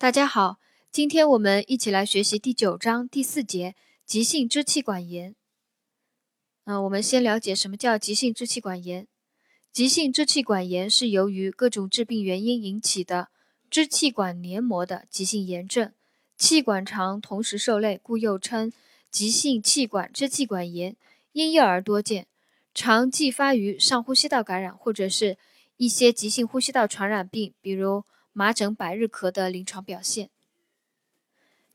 大家好，今天我们一起来学习第九章第四节急性支气管炎。嗯，我们先了解什么叫急性支气管炎。急性支气管炎是由于各种致病原因引起的支气管黏膜的急性炎症，气管常同时受累，故又称急性气管支气管炎。婴幼儿多见，常继发于上呼吸道感染或者是一些急性呼吸道传染病，比如。麻疹、百日咳的临床表现，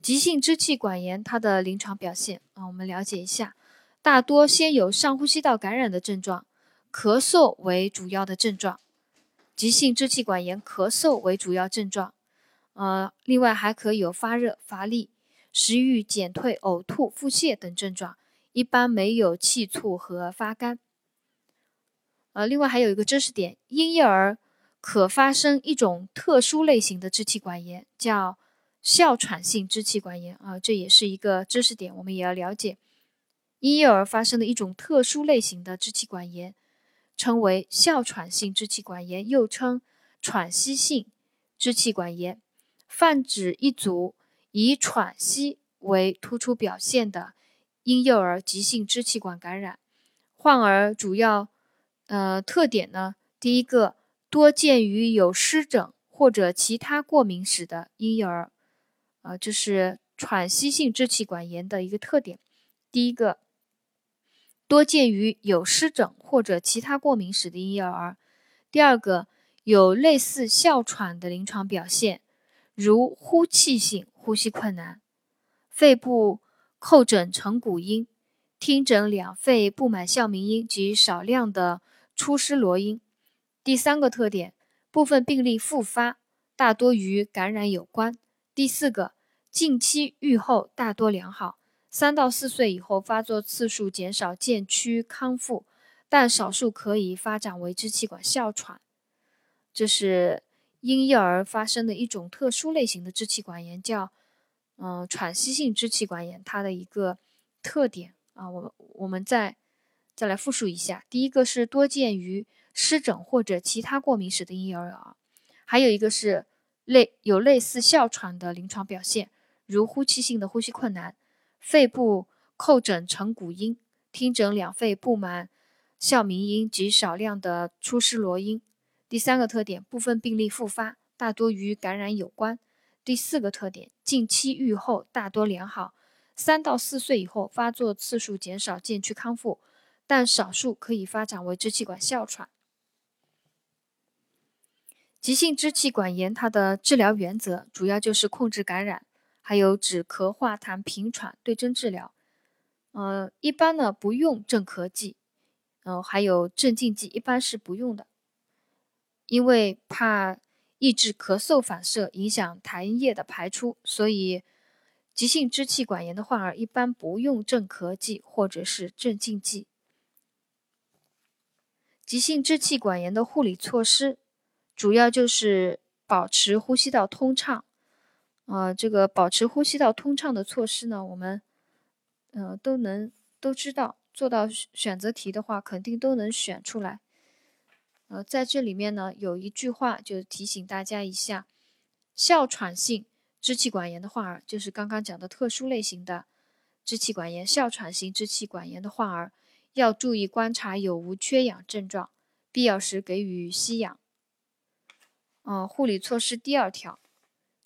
急性支气管炎它的临床表现啊，我们了解一下，大多先有上呼吸道感染的症状，咳嗽为主要的症状。急性支气管炎咳嗽为主要症状，呃，另外还可有发热、乏力、食欲减退、呕吐、腹泻等症状，一般没有气促和发干。呃，另外还有一个知识点，婴幼儿。可发生一种特殊类型的支气管炎，叫哮喘性支气管炎啊，这也是一个知识点，我们也要了解。婴幼儿发生的一种特殊类型的支气管炎，称为哮喘性支气管炎，又称喘息性支气管炎，泛指一组以喘息为突出表现的婴幼儿急性支气管感染。患儿主要呃特点呢，第一个。多见于有湿疹或者其他过敏史的婴幼儿，啊，这是喘息性支气管炎的一个特点。第一个，多见于有湿疹或者其他过敏史的婴幼儿；第二个，有类似哮喘的临床表现，如呼气性呼吸困难、肺部叩诊成鼓音、听诊两肺布满哮鸣音及少量的出湿罗音。第三个特点，部分病例复发，大多与感染有关。第四个，近期愈后大多良好，三到四岁以后发作次数减少，渐趋康复，但少数可以发展为支气管哮喘。这是婴幼儿发生的一种特殊类型的支气管炎，叫嗯喘息性支气管炎，它的一个特点啊，我我们在再来复述一下，第一个是多见于。湿疹或者其他过敏史的婴幼儿，还有一个是类有类似哮喘的临床表现，如呼气性的呼吸困难、肺部叩诊成鼓音、听诊两肺布满哮鸣音及少量的出湿罗音。第三个特点，部分病例复发，大多与感染有关。第四个特点，近期愈后大多良好，三到四岁以后发作次数减少，渐趋康复，但少数可以发展为支气管哮喘。急性支气管炎，它的治疗原则主要就是控制感染，还有止咳化痰平喘对症治疗。呃，一般呢不用镇咳剂，呃，还有镇静剂，一般是不用的，因为怕抑制咳嗽反射，影响痰液的排出，所以急性支气管炎的患儿一般不用镇咳剂或者是镇静剂。急性支气管炎的护理措施。主要就是保持呼吸道通畅，呃，这个保持呼吸道通畅的措施呢，我们，呃，都能都知道，做到选择题的话，肯定都能选出来。呃，在这里面呢，有一句话就提醒大家一下：哮喘性支气管炎的患儿，就是刚刚讲的特殊类型的支气管炎，哮喘性支气管炎的患儿要注意观察有无缺氧症状，必要时给予吸氧。嗯，护理措施第二条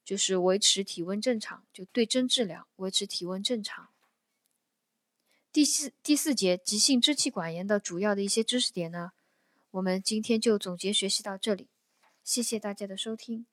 就是维持体温正常，就对症治疗，维持体温正常。第四第四节急性支气管炎的主要的一些知识点呢，我们今天就总结学习到这里，谢谢大家的收听。